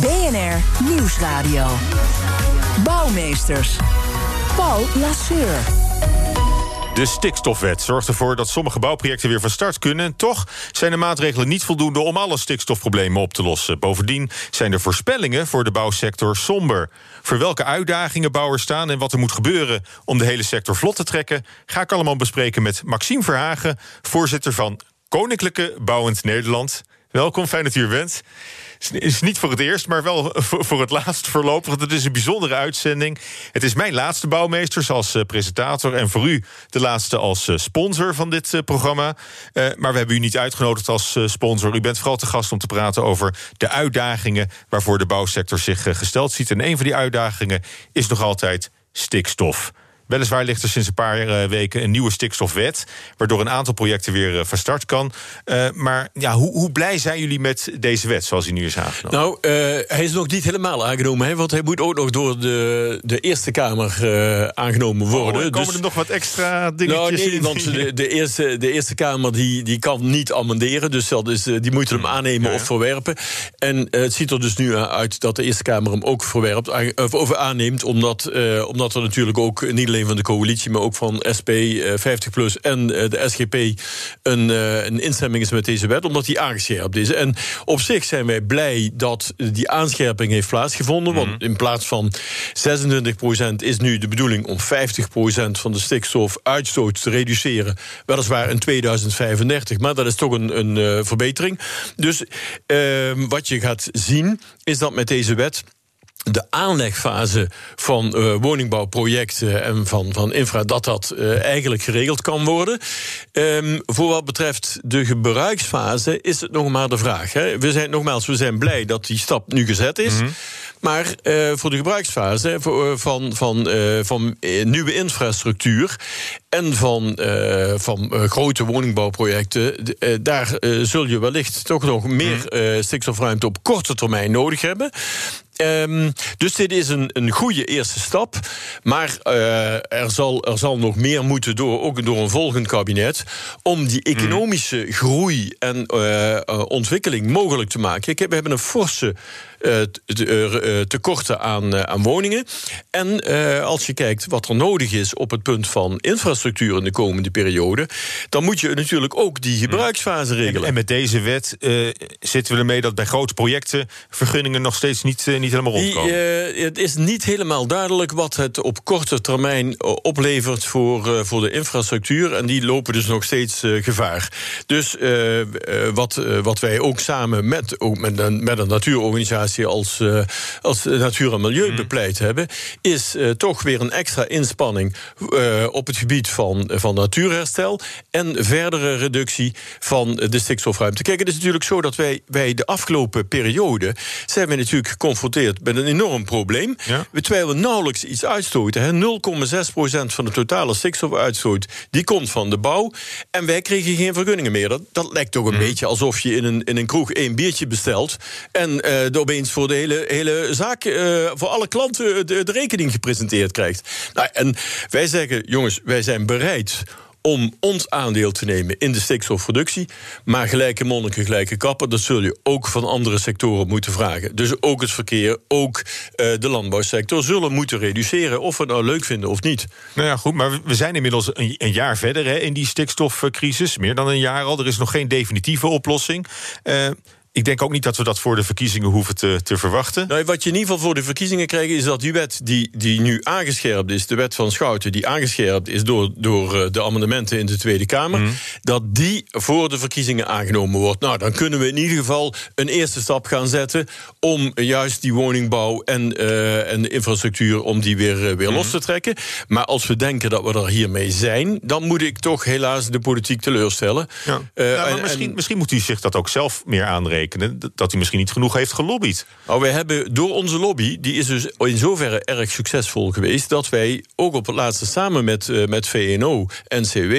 BNR Nieuwsradio. Bouwmeesters. Paul Lasseur. De stikstofwet zorgt ervoor dat sommige bouwprojecten weer van start kunnen. Toch zijn de maatregelen niet voldoende om alle stikstofproblemen op te lossen. Bovendien zijn de voorspellingen voor de bouwsector somber. Voor welke uitdagingen bouwers staan en wat er moet gebeuren om de hele sector vlot te trekken, ga ik allemaal bespreken met Maxime Verhagen, voorzitter van Koninklijke Bouwend Nederland. Welkom, fijn dat u er bent. Het is niet voor het eerst, maar wel voor het laatst voorlopig. Het is een bijzondere uitzending. Het is mijn laatste bouwmeesters als eh, presentator... en voor u de laatste als eh, sponsor van dit eh, programma. Maar we hebben u niet uitgenodigd als sponsor. U bent vooral te gast om te praten over de uitdagingen... waarvoor de bouwsector zich gesteld ziet. En een van die uitdagingen is nog altijd stikstof. Weliswaar ligt er sinds een paar eh, weken een nieuwe stikstofwet, waardoor een aantal projecten weer eh, van start kan. Uh, maar ja, hoe, hoe, blij zijn jullie met deze wet zoals hij nu is aangenomen? Nou, uh, hij is nog niet helemaal aangenomen, hè, want hij moet ook nog door de, de Eerste Kamer uh, aangenomen worden. Oh, komen dus, er nog wat extra dingetjes nou, nee, in? Want de, de, eerste, de Eerste Kamer die, die kan niet amenderen, dus dat is, die moeten hem aannemen ja, ja. of verwerpen. En het ziet er dus nu uit dat de Eerste Kamer hem ook verwerpt, of aanneemt, omdat, omdat er natuurlijk ook niet alleen van de coalitie, maar ook van SP 50PLUS en de SGP een, een instemming is met deze wet, omdat die aangescherpt is. En op zich zijn wij blij dat die aanscherping heeft plaatsgevonden, want Mhm. in plaats van 26% is nu de bedoeling om 50% van de stikstofuitstoot te reduceren, weliswaar in 2035, maar dat is toch een, een uh, verbetering. Dus uh, wat je gaat zien is dat met deze wet de aanlegfase van uh, woningbouwprojecten en van, van infra, dat dat uh, eigenlijk geregeld kan worden. Um, voor wat betreft de gebruiksfase is het nog maar de vraag. Hè. We zijn nogmaals, we zijn blij dat die stap nu gezet is. Mm-hmm. Maar uh, voor de gebruiksfase voor, van, van, van nieuwe infrastructuur en van, van grote woningbouwprojecten, daar zul je wellicht toch nog meer stikstofruimte op korte termijn nodig hebben. Um, dus dit is een, een goede eerste stap. Maar uh, er, zal, er zal nog meer moeten door, ook door een volgend kabinet, om die economische mm. groei en uh, ontwikkeling mogelijk te maken. Kijk, we hebben een forse tekorten aan, aan woningen. En als je kijkt wat er nodig is op het punt van infrastructuur in de komende periode, dan moet je natuurlijk ook die gebruiksfase regelen. En, en met deze wet zitten we ermee dat bij grote projecten vergunningen nog steeds niet, niet helemaal rondkomen. Die, het is niet helemaal duidelijk wat het op korte termijn oplevert voor, voor de infrastructuur. En die lopen dus nog steeds gevaar. Dus wat, wat wij ook samen met, ook met, een, met een natuurorganisatie als, als Natuur en Milieu mm. bepleit hebben, is toch weer een extra inspanning op het gebied van, van natuurherstel en verdere reductie van de stikstofruimte. Kijk, het is natuurlijk zo dat wij, wij de afgelopen periode zijn we natuurlijk geconfronteerd met een enorm probleem. Ja. Terwijl we nauwelijks iets uitstoten. 0,6% van de totale stikstofuitstoot die komt van de bouw. En wij kregen geen vergunningen meer. Dat, dat lijkt toch een mm. beetje alsof je in een, in een kroeg één biertje bestelt. En uh, er voor de hele, hele zaak, uh, voor alle klanten, de, de rekening gepresenteerd krijgt. Nou, en wij zeggen, jongens, wij zijn bereid om ons aandeel te nemen in de stikstofproductie. Maar gelijke monniken, gelijke kappen, dat zul je ook van andere sectoren moeten vragen. Dus ook het verkeer, ook uh, de landbouwsector zullen moeten reduceren, of we het nou leuk vinden of niet. Nou ja, goed, maar we zijn inmiddels een, een jaar verder hè, in die stikstofcrisis, meer dan een jaar al. Er is nog geen definitieve oplossing. Ik denk ook niet dat we dat voor de verkiezingen hoeven te, te verwachten. Nou, wat je in ieder geval voor de verkiezingen krijgt, is dat die wet die, die nu aangescherpt is, de wet van Schouten, die aangescherpt is door, door de amendementen in de Tweede Kamer, mm. dat die voor de verkiezingen aangenomen wordt. Nou, dan kunnen we in ieder geval een eerste stap gaan zetten om juist die woningbouw en, uh, en de infrastructuur om die weer, weer mm. los te trekken. Maar als we denken dat we er hiermee zijn, dan moet ik toch helaas de politiek teleurstellen. Ja. Uh, nou, en, misschien, en, misschien moet u zich dat ook zelf meer aanrekenen dat hij misschien niet genoeg heeft gelobbyd. Nou, wij hebben door onze lobby, die is dus in zoverre erg succesvol geweest, dat wij ook op het laatste samen met, uh, met VNO, NCW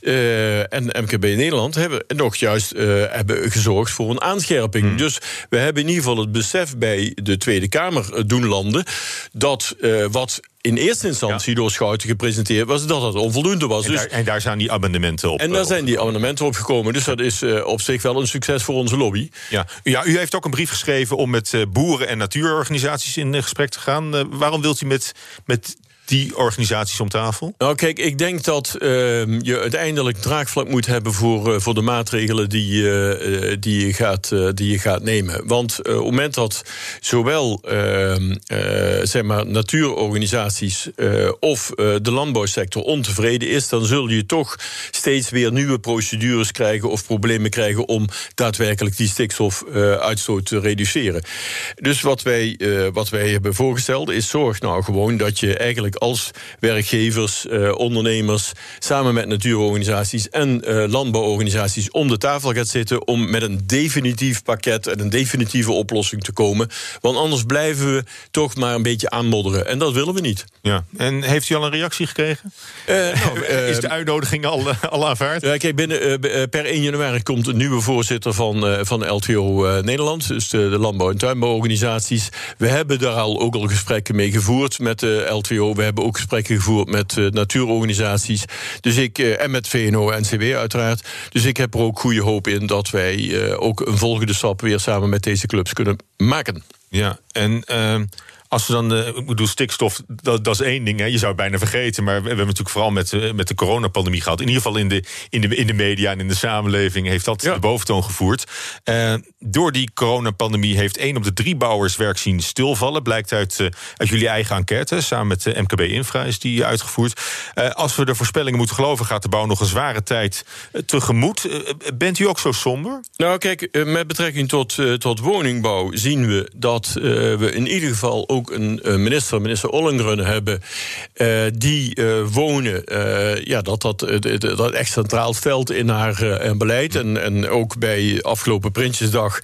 uh, en MKB Nederland hebben nog juist uh, hebben gezorgd voor een aanscherping. Hmm. Dus we hebben in ieder geval het besef bij de Tweede Kamer doen landen dat wat in eerste instantie door Schouten gepresenteerd was dat dat onvoldoende was. En, dus, en daar zijn die amendementen op. En daar zijn die amendementen op gekomen. Dus dat is uh, op zich wel een succes voor onze lobby. Ja. ja, u heeft ook een brief geschreven om met uh, boeren- en natuurorganisaties in gesprek te gaan. Waarom wilt u met, met die organisaties om tafel? Nou, kijk, ik denk dat uh, je uiteindelijk draagvlak moet hebben voor, uh, voor de maatregelen die, uh, die, je, gaat, die je gaat nemen. Want op het moment dat zowel ehm, zeg maar natuurorganisaties of de landbouwsector ontevreden is, dan zul je toch steeds weer nieuwe procedures krijgen of problemen krijgen om daadwerkelijk die stikstofuitstoot te reduceren. Dus wat wij, wat wij hebben voorgesteld is zorg nou gewoon dat je eigenlijk als werkgevers, eh, ondernemers, samen met natuurorganisaties en eh, landbouworganisaties om de tafel gaat zitten om met een definitief pakket en een definitieve oplossing te komen. Want anders blijven we toch maar een beetje aanmodderen. En dat willen we niet. Ja. En heeft u al een reactie gekregen? Uh, nou, Is de uitnodiging al, al aanvaard? Ja, kijk, binnen, per 1 januari komt een nieuwe voorzitter van, van LTO Nederland, dus de, de landbouw- en tuinbouworganisaties. We hebben daar al ook al gesprekken mee gevoerd met de LTO. We hebben ook gesprekken gevoerd met uh, natuurorganisaties. Dus ik, uh, en met VNO en NCW uiteraard. Dus ik heb er ook goede hoop in dat wij uh, ook een volgende stap weer samen met deze clubs kunnen maken. Ja, en als we dan, de, ik bedoel, stikstof, dat, dat is één ding. Hè. Je zou het bijna vergeten. Maar we, we hebben natuurlijk vooral met, eh, met de coronapandemie gehad. In ieder geval in de, in, de, in de media en in de samenleving heeft dat de boventoon gevoerd. Uh, door die coronapandemie heeft één op de drie bouwers werk zien stilvallen. Blijkt uit, uh, uit jullie eigen enquête. Samen met de MKB Infra is die uitgevoerd. Uh, als we de voorspellingen moeten geloven, gaat de bouw nog een zware tijd tegemoet. bent u ook zo somber? Nou, kijk, met betrekking tot, tot woningbouw zien we dat we in ieder geval ook ook een minister, minister Ollengren, hebben. Uh, die uh, wonen, ja, dat dat, dat echt centraal stelt in haar beleid. En, en ook bij afgelopen Prinsjesdag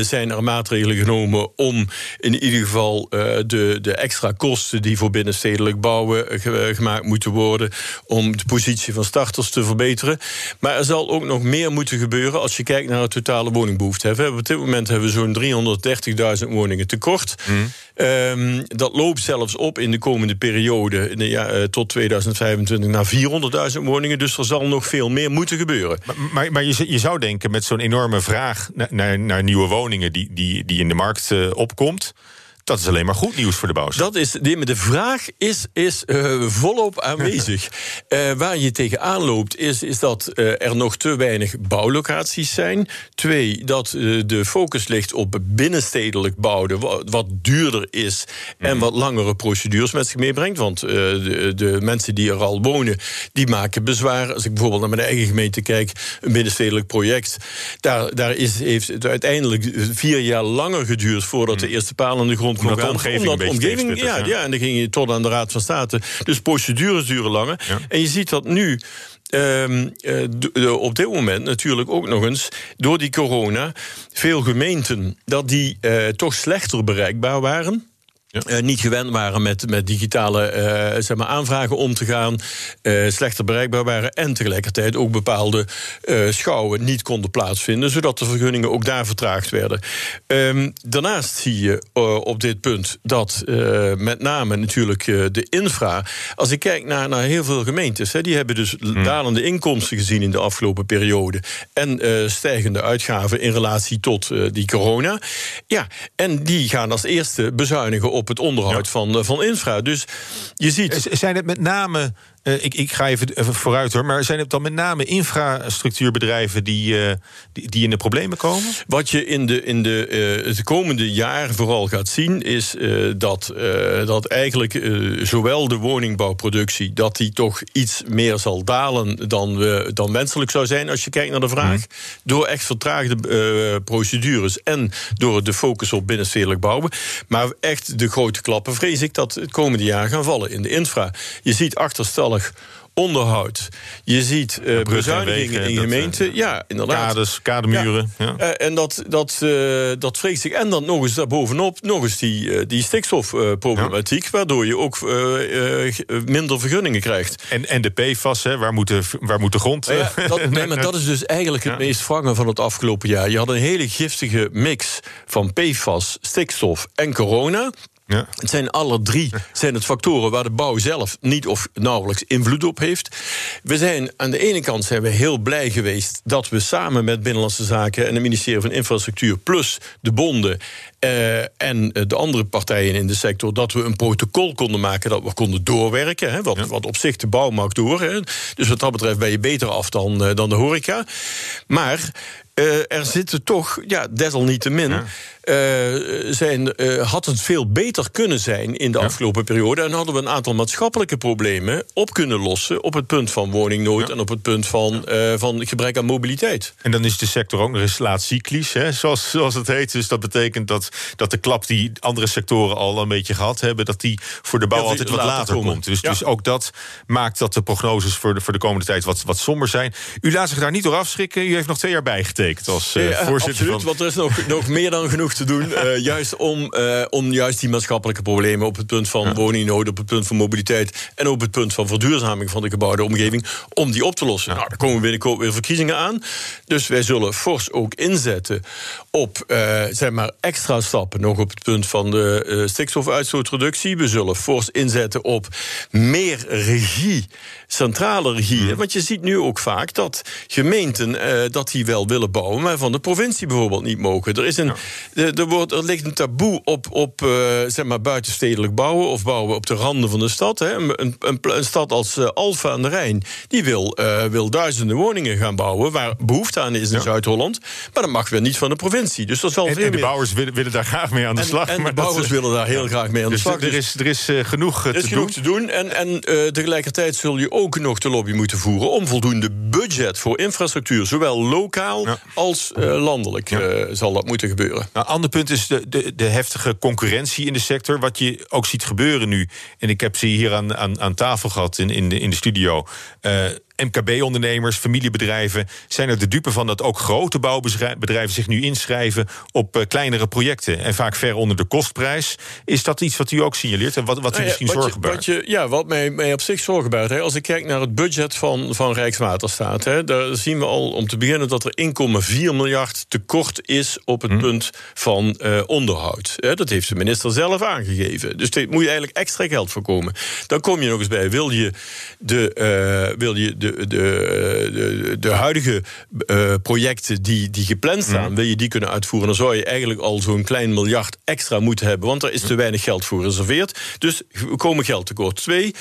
zijn er maatregelen genomen om in ieder geval de, de extra kosten die voor binnenstedelijk bouwen gemaakt moeten worden. om de positie van starters te verbeteren. Maar er zal ook nog meer moeten gebeuren als je kijkt naar het totale woningbehoefte. We hebben op dit moment hebben we zo'n 330.000 woningen tekort. Mm. Um, dat loopt zelfs op in de komende periode in uh, tot 2025 naar 400.000 woningen. Dus er zal nog veel meer moeten gebeuren. Maar, maar, je, je, zou denken met zo'n enorme vraag naar, naar, naar, nieuwe woningen die, die, die in de markt uh, opkomt. Dat is alleen maar goed nieuws voor de bouw. Dat is, de vraag is, is uh, volop aanwezig. uh, waar je tegenaan loopt, is, is dat uh, er nog te weinig bouwlocaties zijn. Twee, dat de focus ligt op binnenstedelijk bouwen, wat, wat duurder is en mhm. wat langere procedures met zich meebrengt. Want de, de, mensen die er al wonen, die maken bezwaar. Als ik bijvoorbeeld naar mijn eigen gemeente kijk, een binnenstedelijk project, daar, daar is, heeft het uiteindelijk vier jaar langer geduurd voordat de mhm. eerste paal aan de grond omdat de omgeving Omdat een omgeving, ja, ja, ja, en dan ging je tot aan de Raad van State. Dus procedures duren langer. Ja. En je ziet dat nu. Um, uh, op dit moment natuurlijk ook nog eens door die corona veel gemeenten dat die uh, toch slechter bereikbaar waren. Uh, niet gewend waren met, met digitale uh, zeg maar aanvragen om te gaan, uh, slechter bereikbaar waren en tegelijkertijd ook bepaalde schouwen niet konden plaatsvinden, zodat de vergunningen ook daar vertraagd werden. Um, daarnaast zie je op dit punt dat met name natuurlijk de infra, als ik kijk naar, naar heel veel gemeentes, die hebben dus hmm. dalende inkomsten gezien in de afgelopen periode en stijgende uitgaven in relatie tot die corona. Ja, en die gaan als eerste bezuinigen op op het onderhoud ja. van, van infra. Dus je ziet. Zijn het met name uh, ik, ik, ga even, even, vooruit hoor. Maar zijn het dan met name infrastructuurbedrijven die, uh, die, die, in de problemen komen? Wat je in de, in de, uh, het komende jaar vooral gaat zien, is dat, dat eigenlijk zowel de woningbouwproductie, dat die toch iets meer zal dalen dan, we, dan wenselijk zou zijn als je kijkt naar de vraag. Mm. Door echt vertraagde procedures en door de focus op binnenstedelijk bouwen. Maar echt de grote klappen vrees ik dat het komende jaar gaan vallen in de infra. Je ziet achterstallig onderhoud. Je ziet uh, bezuinigingen in gemeenten. ja, inderdaad. Kades, kademuren. Ja. Ja. en dat, dat, dat vreegt zich. En dan nog eens daarbovenop nog eens die, die stikstofproblematiek... waardoor je ook minder vergunningen krijgt. En, en de PFAS, hè, waar, moet de, waar moet de grond... dat, nee, maar dat is dus eigenlijk het meest vangen van het afgelopen jaar. Je had een hele giftige mix van PFAS, stikstof en corona. Ja. Het zijn alle drie zijn het factoren waar de bouw zelf niet of nauwelijks invloed op heeft. We zijn aan de ene kant zijn we heel blij geweest dat we samen met Binnenlandse Zaken en het ministerie van Infrastructuur plus de bonden uh, en de andere partijen in de sector dat we een protocol konden maken dat we konden doorwerken. Hè, wat, ja. wat op zich de bouw mag door. Hè. Dus wat dat betreft ben je beter af dan, uh, dan de horeca. Maar er zitten toch, ja, desalniettemin. Ja. Uh, zijn, uh, had het veel beter kunnen zijn in de ja. afgelopen periode. En hadden we een aantal maatschappelijke problemen op kunnen lossen. op het punt van woningnood ja. en op het punt van, uh, van gebrek aan mobiliteit. En dan is de sector ook nog eens laat cyclisch, hè, zoals, zoals het heet. Dus dat betekent dat, dat de klap die andere sectoren al een beetje gehad hebben. dat die voor de bouw altijd wat later, later komt. Dus, dus ook dat maakt dat de prognoses voor de, voor de komende tijd wat, wat somber zijn. U laat zich daar niet door afschrikken. U heeft nog twee jaar bijgetekend als voorzitter. Absoluut, van... want er is nog, nog meer dan genoeg te doen. Uh, juist om, uh, om juist die maatschappelijke problemen op het punt van ja. woningnood, op het punt van mobiliteit en op het punt van verduurzaming van de gebouwde omgeving, om die op te lossen. Ja. Nou, daar komen binnenkort weer verkiezingen aan. Dus wij zullen fors ook inzetten op zeg maar extra stappen nog op het punt van de stikstofuitstootreductie. We zullen fors inzetten op meer regie, centrale regie. Mm. Want je ziet nu ook vaak dat gemeenten dat die wel willen bouwen, maar van de provincie bijvoorbeeld niet mogen. Er is een ja. er, wordt, er ligt een taboe op, op uh, zeg maar buitenstedelijk bouwen of bouwen op de randen van de stad. Hè. Een, een, een stad als uh, Alfa aan de Rijn die wil, uh, wil duizenden woningen gaan bouwen waar behoefte aan is in ja. Zuid-Holland. Maar dat mag weer niet van de provincie. Dus dat zal en, veel en de bouwers willen, willen, daar graag mee aan de slag. En, en maar de bouwers is, willen daar heel graag mee aan dus de slag. Er is, er is genoeg er is te genoeg doen. te doen. En, en tegelijkertijd zul je ook nog de lobby moeten voeren om voldoende budget voor infrastructuur, zowel lokaal ja. Als landelijk, zal dat moeten gebeuren. Nou, ander punt is de, de, de, heftige concurrentie in de sector. Wat je ook ziet gebeuren nu. En ik heb ze hier aan, aan, aan tafel gehad in, in, de, in de studio. MKB-ondernemers, familiebedrijven zijn er de dupe van dat ook grote bouwbedrijven zich nu inschrijven op uh, kleinere projecten en vaak ver onder de kostprijs. Is dat iets wat u ook signaleert en wat, wat u nou ja, misschien wat zorgen baart? Ja, wat mij, mij op zich zorgen baart. Hè, als ik kijk naar het budget van, van Rijkswaterstaat, hè, daar zien we al om te beginnen dat er 1,4 miljard tekort is op het hmm. punt van uh, onderhoud. Hè, dat heeft de minister zelf aangegeven. Dus daar moet je eigenlijk extra geld voor komen. Dan kom je nog eens bij, wil je de, uh, wil je de de, de, de, huidige uh, projecten die, die gepland staan, mm. wil je die kunnen uitvoeren, dan zou je eigenlijk al zo'n klein miljard extra moeten hebben. Want er is te weinig geld voor gereserveerd. Dus we komen geld tekort. Twee,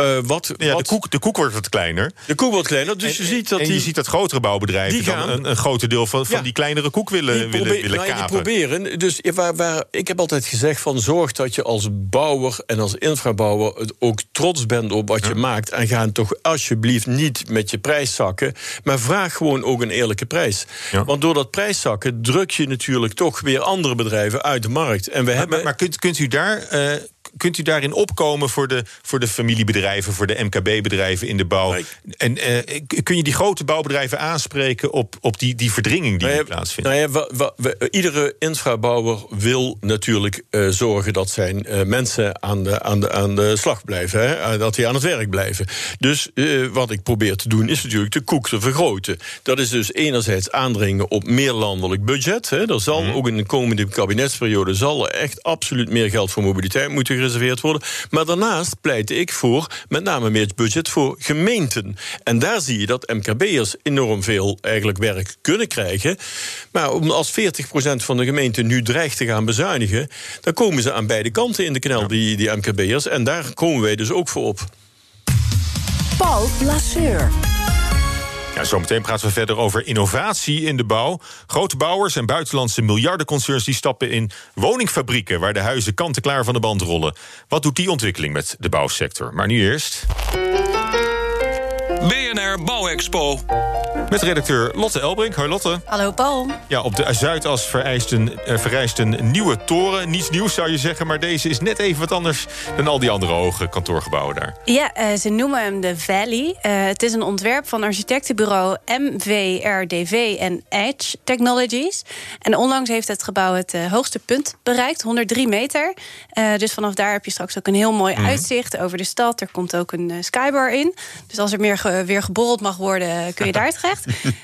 uh, wat, ja, wat, de, koek, de koek wordt wat kleiner. De koek wordt kleiner, dus en, je ziet dat en die, je ziet dat grotere bouwbedrijven die gaan, dan een, een groter deel van, die kleinere koek willen, die willen, probeer, willen nou, kapen. Die proberen. Dus waar, waar, ik heb altijd gezegd van zorg dat je als bouwer en als infrabouwer ook trots bent op wat ja. je maakt. En ga toch alsjeblieft niet met je prijs zakken. Maar vraag gewoon ook een eerlijke prijs. Want door dat prijszakken druk je natuurlijk toch weer andere bedrijven uit de markt. En we maar, hebben... maar, maar kunt, kunt u daar... Uh, kunt u daarin opkomen voor de, voor de familiebedrijven, voor de MKB-bedrijven in de bouw? Nee. En uh, kun je die grote bouwbedrijven aanspreken op, op die, die verdringing die nou plaatsvindt? Nou we, iedere infrabouwer wil natuurlijk uh, zorgen dat zijn uh, mensen aan de, aan, de, aan de slag blijven, hè? dat die aan het werk blijven. Dus wat ik probeer te doen is natuurlijk de koek te vergroten. Dat is dus enerzijds aandringen op meer landelijk budget. Hè? Er zal mm. ook in de komende kabinetsperiode zal er echt absoluut meer geld voor mobiliteit moeten gereserveerd worden. Maar daarnaast pleit ik voor met name meer budget voor gemeenten. En daar zie je dat MKB'ers enorm veel eigenlijk werk kunnen krijgen. Maar als 40% van de gemeenten nu dreigt te gaan bezuinigen, dan komen ze aan beide kanten in de knel, ja. die, die MKB'ers. En daar komen wij dus ook voor op. Paul Lasseur. Zometeen praten we verder over innovatie in de bouw. Grote bouwers en buitenlandse miljardenconcerns die stappen in woningfabrieken waar de huizen kant-en-klaar van de band rollen. Wat doet die ontwikkeling met de bouwsector? Maar nu eerst. BNR Bouwexpert. Met redacteur Lotte Elbrink. Hoi Lotte. Hallo Paul. Ja, op de Zuidas vereist een, uh, vereist een nieuwe toren. Niets nieuws zou je zeggen, maar deze is net even wat anders... dan al die andere hoge kantoorgebouwen daar. Ja, uh, ze noemen hem de Valley. Uh, het is een ontwerp van architectenbureau MVRDV en Edge Technologies. En onlangs heeft het gebouw het hoogste punt bereikt, 103 meter. dus vanaf daar heb je straks ook een heel mooi mm. uitzicht over de stad. Er komt ook een skybar in. Dus als er meer ge weer geborreld mag worden, kun je daar terecht.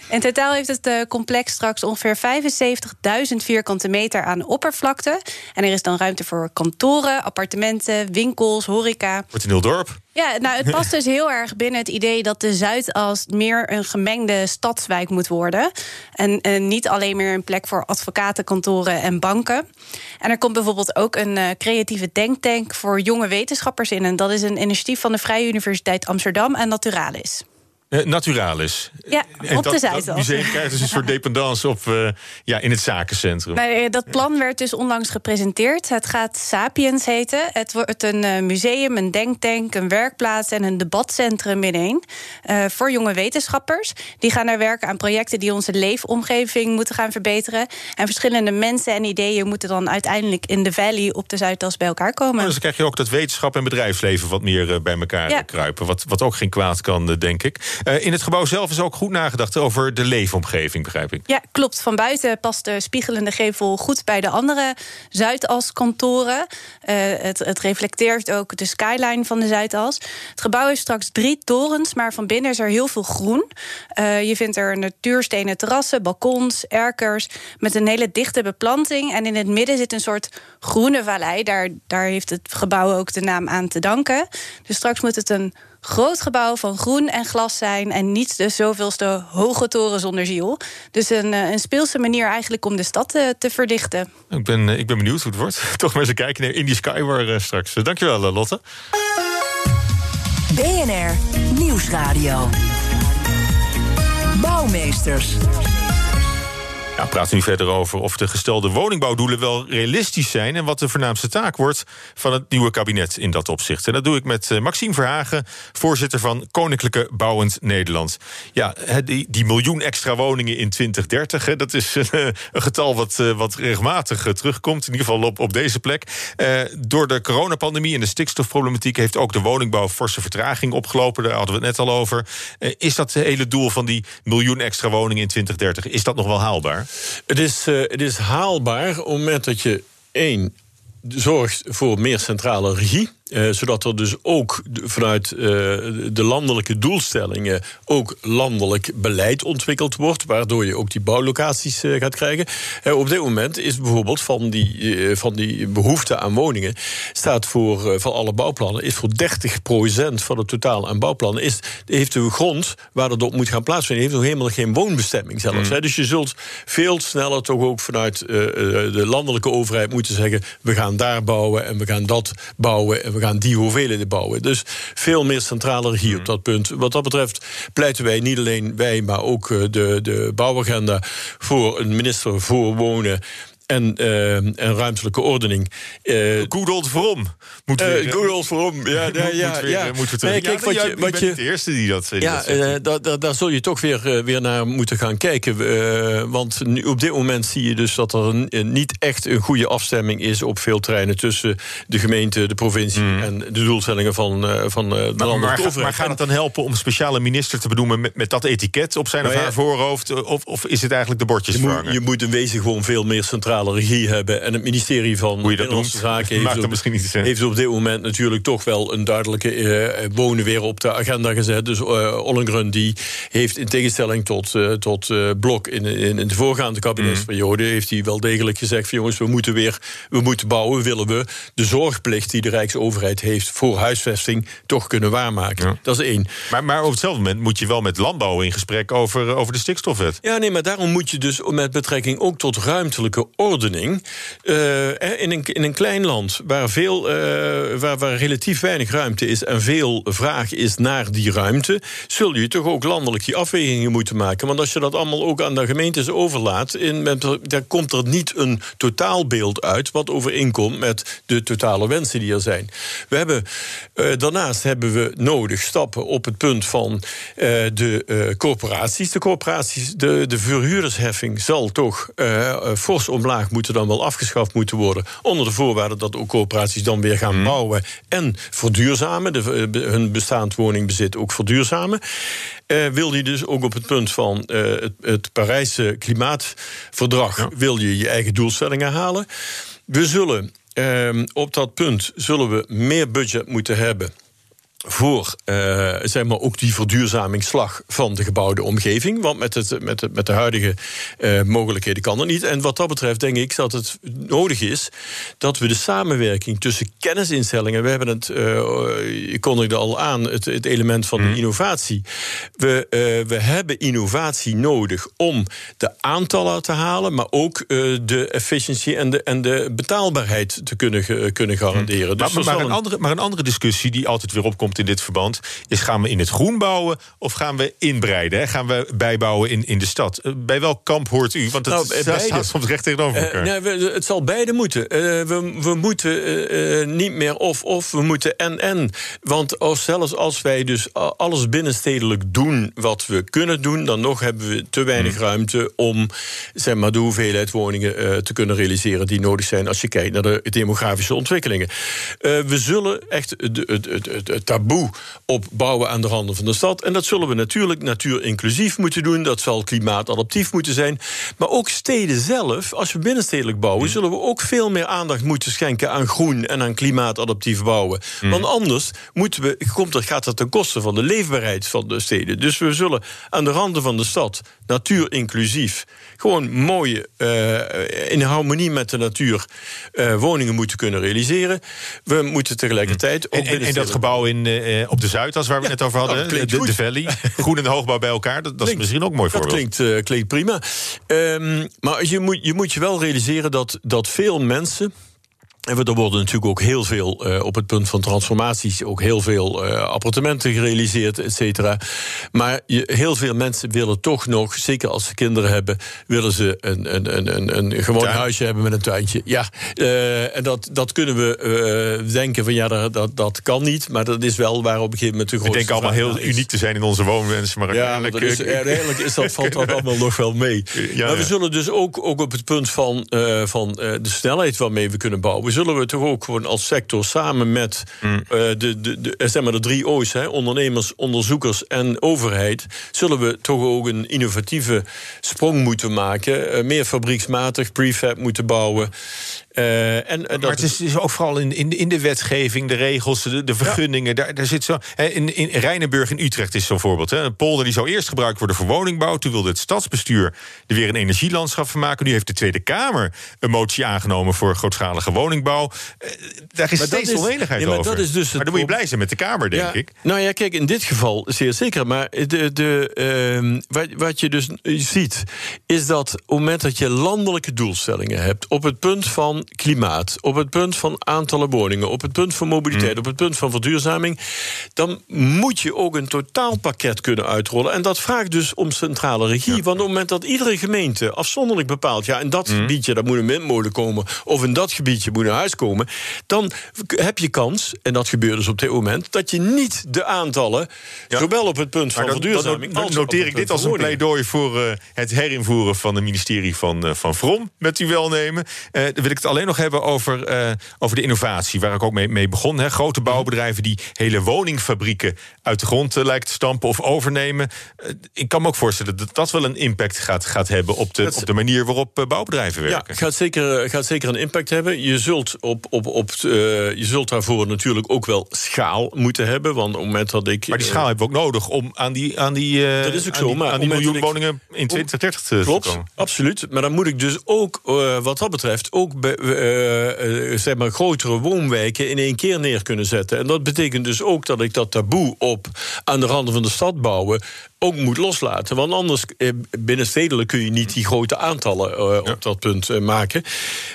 In totaal heeft het uh, complex straks ongeveer 75.000 vierkante meter aan oppervlakte. En er is dan ruimte voor kantoren, appartementen, winkels, horeca. Wordt een heel dorp. Ja, nou, het past dus heel erg binnen het idee dat de Zuidas meer een gemengde stadswijk moet worden. En, en niet alleen meer een plek voor advocatenkantoren en banken. En er komt bijvoorbeeld ook een uh, creatieve denktank voor jonge wetenschappers in. En dat is een initiatief van de Vrije Universiteit Amsterdam en Naturalis. Uh, Naturalis. Ja, en op dat, de Zuidas. Museum krijgt dus een soort dependance op, uh, ja, in het zakencentrum. Nou, dat plan werd dus onlangs gepresenteerd. Het gaat Sapiens heten. Het wordt een museum, een denktank, een werkplaats en een debatcentrum ineen. Uh, voor jonge wetenschappers. Die gaan daar werken aan projecten die onze leefomgeving moeten gaan verbeteren. En verschillende mensen en ideeën moeten dan uiteindelijk in de Valley op de Zuidas bij elkaar komen. Oh, dus dan krijg je ook dat wetenschap en bedrijfsleven wat meer bij elkaar ja. kruipen. Wat, wat ook geen kwaad kan, denk ik. Uh, in het gebouw zelf is ook goed nagedacht over de leefomgeving, begrijp ik. Ja, klopt. Van buiten past de spiegelende gevel goed bij de andere Zuidas-kantoren. Uh, het, het, reflecteert ook de skyline van de Zuidas. Het gebouw heeft straks drie torens, maar van binnen is er heel veel groen. Uh, je vindt er natuurstenen terrassen, balkons, erkers... met een hele dichte beplanting. En in het midden zit een soort groene vallei. Daar, daar heeft het gebouw ook de naam aan te danken. Dus straks moet het een groot gebouw van groen en glas zijn... en niet de zoveelste hoge toren zonder ziel. Dus een, een speelse manier eigenlijk om de stad te, te verdichten. Ik ben, ik ben benieuwd hoe het wordt. Toch maar eens kijken naar Indie Skyward uh, straks. Dankjewel, Lotte. BNR Nieuwsradio. Bouwmeesters. Ja, praten nu verder over of de gestelde woningbouwdoelen wel realistisch zijn en wat de voornaamste taak wordt van het nieuwe kabinet in dat opzicht. En dat doe ik met Maxime Verhagen, voorzitter van Koninklijke Bouwend Nederland. Ja, die, die miljoen extra woningen in 2030, hè, dat is een, een getal wat, wat regelmatig terugkomt, in ieder geval op, op deze plek. Uh, door de coronapandemie en de stikstofproblematiek heeft ook de woningbouw forse vertraging opgelopen. Daar hadden we het net al over. Is dat het hele doel van die miljoen extra woningen in 2030? Is dat nog wel haalbaar? Het is, uh, het is haalbaar op het moment dat je één zorgt voor meer centrale regie. Uh, zodat er dus ook vanuit uh, de landelijke doelstellingen ook landelijk beleid ontwikkeld wordt, waardoor je ook die bouwlocaties uh, gaat krijgen. op dit moment is bijvoorbeeld van die, van die behoefte aan woningen, staat voor van alle bouwplannen, is voor 30% van het totaal aan bouwplannen, is, heeft de grond waar dat op moet gaan plaatsvinden, heeft nog helemaal geen woonbestemming zelfs. Mm. Dus je zult veel sneller toch ook vanuit de landelijke overheid moeten zeggen, we gaan daar bouwen en we gaan dat bouwen en we gaan die hoeveelheden bouwen. Dus veel meer centrale regie op dat punt. Wat dat betreft pleiten wij, niet alleen wij, maar ook de, de bouwagenda voor een minister voor wonen en, uh, en ruimtelijke ordening. Uh, good old Vrom. Moet weer, uh, good old Vrom, ja. ja, ja, moet weer, ja. Moet weer terug. Nee, kijk, wat je, wat je, de eerste die dat Ja, uh, daar, daar zul je toch weer, weer naar moeten gaan kijken. want nu, op dit moment zie je dus dat er niet echt een goede afstemming is... op veel terreinen tussen de gemeente, de provincie... Mm. en de doelstellingen van, van de maar, landelijke maar, maar gaat het dan helpen om een speciale minister te benoemen... met, met dat etiket op zijn of haar voorhoofd? Of, of is het eigenlijk de bordjes je moet, je moet in wezen gewoon veel meer centrale regie hebben. En het ministerie van Binnenlandse Zaken heeft, op, misschien niet heeft op dit moment natuurlijk toch wel een duidelijke uh, wonen weer op de agenda gezet. Dus uh, Ollengren die heeft in tegenstelling tot, uh, tot Blok in, in, in, de voorgaande kabinetsperiode, mm. heeft hij wel degelijk gezegd van jongens, we moeten weer we moeten bouwen, willen we de zorgplicht die de Rijksoverheid heeft voor huisvesting toch kunnen waarmaken. Ja. Dat is één. Maar, maar op hetzelfde moment moet je wel met landbouw in gesprek over, over de stikstofwet. Ja, nee, maar daarom moet je dus met betrekking ook tot ruimtelijke verordening. Uh, in, een, in een klein land waar, veel, uh, waar, waar relatief weinig ruimte is en veel vraag is naar die ruimte, zul je toch ook landelijk die afwegingen moeten maken. Want als je dat allemaal ook aan de gemeentes overlaat, in, dan komt er niet een totaalbeeld uit wat overeenkomt met de totale wensen die er zijn. We hebben, uh, daarnaast hebben we nodig stappen op het punt van de corporaties. De corporaties, de, de verhuurdersheffing zal toch fors omlaag moeten dan wel afgeschaft moeten worden. Onder de voorwaarde dat ook corporaties dan weer gaan mhm. bouwen en verduurzamen. De, hun bestaand woningbezit ook verduurzamen. Uh, wil je dus ook op het punt van uh, het, het Parijse klimaatverdrag... wil je je eigen doelstellingen halen. We zullen uh, op dat punt zullen we meer budget moeten hebben voor uh, zeg maar ook die verduurzamingsslag van de gebouwde omgeving. Want met, het, met, het, met de huidige uh, mogelijkheden kan dat niet. En wat dat betreft denk ik dat het nodig is dat we de samenwerking tussen kennisinstellingen. We hebben het, uh, ik kondigde al aan, het, het element van de mhm. innovatie. We, we hebben innovatie nodig om de aantallen te halen, maar ook de efficiëntie en de, en de betaalbaarheid te kunnen, kunnen garanderen. Mhm. Dus maar, maar, een andere, maar een andere discussie die altijd weer opkomt in dit verband, is gaan we in het groen bouwen of gaan we inbreiden? Hè? Gaan we bijbouwen in, in de stad? Eh, bij welk kamp hoort u? Want het nou, staat soms recht tegenover uh, elkaar. nee, het zal beide moeten. Uh, we, we moeten niet meer of-of, we moeten en-en. Want als, zelfs als wij dus alles binnenstedelijk doen wat we kunnen doen... dan nog hebben we te weinig hmm. ruimte om zeg maar, de hoeveelheid woningen te kunnen realiseren... die nodig zijn als je kijkt naar de demografische ontwikkelingen. we zullen echt het, het taboe op bouwen aan de randen van de stad. En dat zullen we natuurlijk natuurinclusief moeten doen. Dat zal klimaatadaptief moeten zijn. Maar ook steden zelf, als we binnenstedelijk bouwen, mm. zullen we ook veel meer aandacht moeten schenken aan groen en aan klimaatadaptief bouwen. Mm. Want anders moeten we, komt dat, gaat dat ten koste van de leefbaarheid van de steden. Dus we zullen aan de randen van de stad natuurinclusief gewoon mooie, uh, in harmonie met de natuur, uh, woningen moeten kunnen realiseren. We moeten tegelijkertijd ook. En, en, dat gebouw in, uh, op de Zuidas, waar we het net over hadden, de, de, Valley, groen en hoogbouw bij elkaar, dat, dat is misschien ook mooi voorbeeld. Dat klinkt, klinkt prima. Um, maar je moet, je moet je wel realiseren dat, dat veel mensen. En er worden natuurlijk ook heel veel uh, op het punt van transformaties, ook heel veel uh, appartementen gerealiseerd, et cetera. Maar je, heel veel mensen willen toch nog, zeker als ze kinderen hebben, willen ze een, een, een, een, een gewoon huisje hebben met een tuintje. Ja, uh, en dat, dat kunnen we denken van ja, dat, dat, dat kan niet, maar dat is wel waar op een gegeven moment de grootste. We denken allemaal heel uniek te zijn in onze woonwens, maar ja, uiteindelijk, is, uiteindelijk is dat, valt dat allemaal nog wel mee. Ja, maar we zullen dus ook, ook op het punt van, van de snelheid waarmee we kunnen bouwen zullen we toch ook gewoon als sector samen met mm. uh, de, de, de, eh, zeg maar de drie O's, hè, ondernemers, onderzoekers en overheid, zullen we toch ook een innovatieve sprong moeten maken. Uh, meer fabrieksmatig prefab moeten bouwen. Uh, en, uh, maar het is, is, ook vooral in, in, in, de wetgeving, de regels, de, de vergunningen. Daar, daar zit zo, hè, in, in Rijnenburg in Utrecht is zo'n voorbeeld. Hè. Een polder die zou eerst gebruikt worden voor woningbouw. Toen wilde het stadsbestuur er weer een energielandschap van maken. Nu heeft de Tweede Kamer een motie aangenomen voor grootschalige woningbouw. Uh, daar is maar steeds oneenigheid ja, maar over. Dat is dus maar dan moet je blij zijn met de Kamer, denk ja, ik. Nou ja, kijk, in dit geval zeer zeker. Maar de, de, ehm, wat, wat je dus ziet, is dat op het moment dat je landelijke doelstellingen hebt op het punt van klimaat, op het punt van aantallen woningen, op het punt van mobiliteit, mm. op het punt van verduurzaming, dan moet je ook een totaalpakket kunnen uitrollen. En dat vraagt dus om centrale regie. Want op het moment dat iedere gemeente afzonderlijk bepaalt, ja, in dat mm. gebiedje daar moet een windmolen komen, of in dat gebiedje moet een huis komen, dan heb je kans, en dat gebeurt dus op dit moment, dat je niet de aantallen, zowel op het punt van verduurzaming dan, noteer ik dit als een pleidooi voor uh, het herinvoeren van het ministerie van, uh, van Vrom, met u welnemen. Uh, wil ik het alleen nog hebben over, uh, over de innovatie, waar ik ook mee, mee begon. Hè. Grote bouwbedrijven die hele woningfabrieken uit de grond uh, lijken te stampen of overnemen. Uh, ik kan me ook voorstellen dat dat wel een impact gaat, gaat hebben op de, op de manier waarop bouwbedrijven werken. Ja, gaat zeker, gaat zeker een impact hebben. Je zult, op, op, op, je zult daarvoor natuurlijk ook wel schaal moeten hebben. Want op het moment dat ik. Maar die schaal hebben we ook nodig om aan die, aan die, dat is ook zo, die, maar aan die miljoen woningen in 2030 te Klopt, absoluut. Maar dan moet ik dus ook, wat dat betreft, ook bij uh, zeg maar grotere woonwijken in één keer neer kunnen zetten. En dat betekent dus ook dat ik dat taboe op aan de randen van de stad bouwen ook moet loslaten. Want anders, eh, binnenstedelijk kun je niet die grote aantallen eh, op dat punt eh, maken.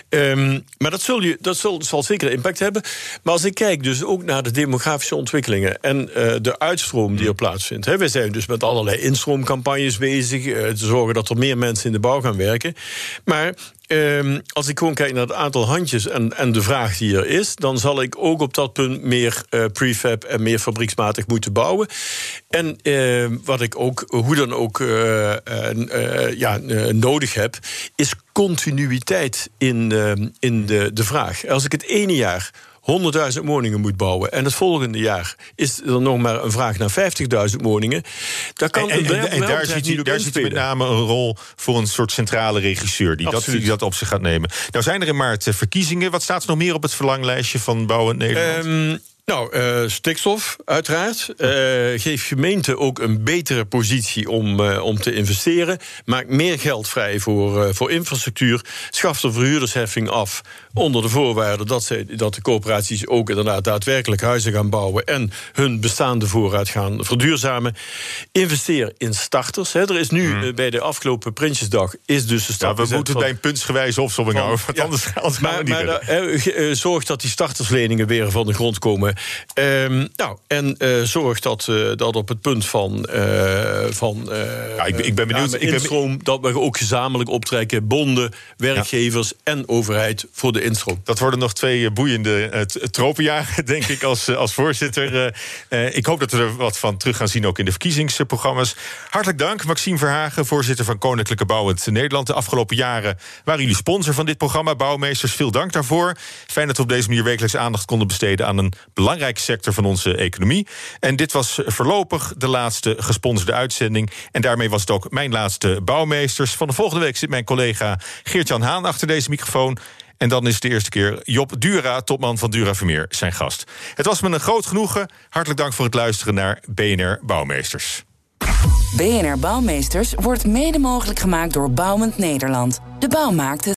Um, maar dat, zul je, dat zal, zal zeker impact hebben. Maar als ik kijk dus ook naar de demografische ontwikkelingen... en uh, de uitstroom die er plaatsvindt. Hè, wij zijn dus met allerlei instroomcampagnes bezig... Te zorgen dat er meer mensen in de bouw gaan werken. Maar Um, als ik gewoon kijk naar het aantal handjes en, en de vraag die er is, dan zal ik ook op dat punt meer uh, prefab en meer fabrieksmatig moeten bouwen. En uh, wat ik ook, hoe dan ook, uh, ja, nodig heb, is continuïteit in, in de, de vraag. Als ik het ene jaar 100.000 woningen moet bouwen. En het volgende jaar is er nog maar een vraag naar 50.000 woningen. Daar kan en, en, en, daar zit, hij, daar zit met name een rol voor een soort centrale regisseur die dat, die dat, op zich gaat nemen. Nou zijn er in maart eh, verkiezingen. Wat staat er nog meer op het verlanglijstje van Bouwen Nederland? Um, nou, uh, stikstof, uiteraard. Uh, geef gemeenten ook een betere positie om, uh, om te investeren. Maak meer geld vrij voor, voor infrastructuur. Schaf de verhuurdersheffing af. Onder de voorwaarde dat, ze, dat de coöperaties ook inderdaad daadwerkelijk huizen gaan bouwen. en hun bestaande voorraad gaan verduurzamen. Investeer in starters. Hè. Er is nu hmm. bij de afgelopen Prinsjesdag. is dus de start. Ja, we moeten bij een puntsgewijze opzomming houden. Want anders, anders maar, maar zorg dat die startersleningen weer van de grond komen. Um, nou, en uh, zorg dat, uh, dat op het punt van. Uh, van ja, ik, ik, ben benieuwd. Ik instroom, dat we ook gezamenlijk optrekken. Bonden, werkgevers ja. en overheid voor de instroom. Dat worden nog twee boeiende tropenjaren, denk ik, als, als voorzitter. ik hoop dat we er wat van terug gaan zien ook in de verkiezingsprogramma's. Hartelijk dank, Maxime Verhagen, voorzitter van Koninklijke Bouwend Nederland. De afgelopen jaren waren jullie sponsor van dit programma, Bouwmeesters. Veel dank daarvoor. Fijn dat we op deze manier wekelijks aandacht konden besteden aan een belangrijke sector van onze economie. En dit was voorlopig de laatste gesponsorde uitzending. En daarmee was het ook mijn laatste bouwmeesters. Van de volgende week zit mijn collega Geert-Jan Haan achter deze microfoon. En dan is de eerste keer Job Dura, topman van Dura Vermeer, zijn gast. Het was me een groot genoegen. Hartelijk dank voor het luisteren naar BNR Bouwmeesters. BNR Bouwmeesters wordt mede mogelijk gemaakt door Bouwend Nederland. De bouw maakt het.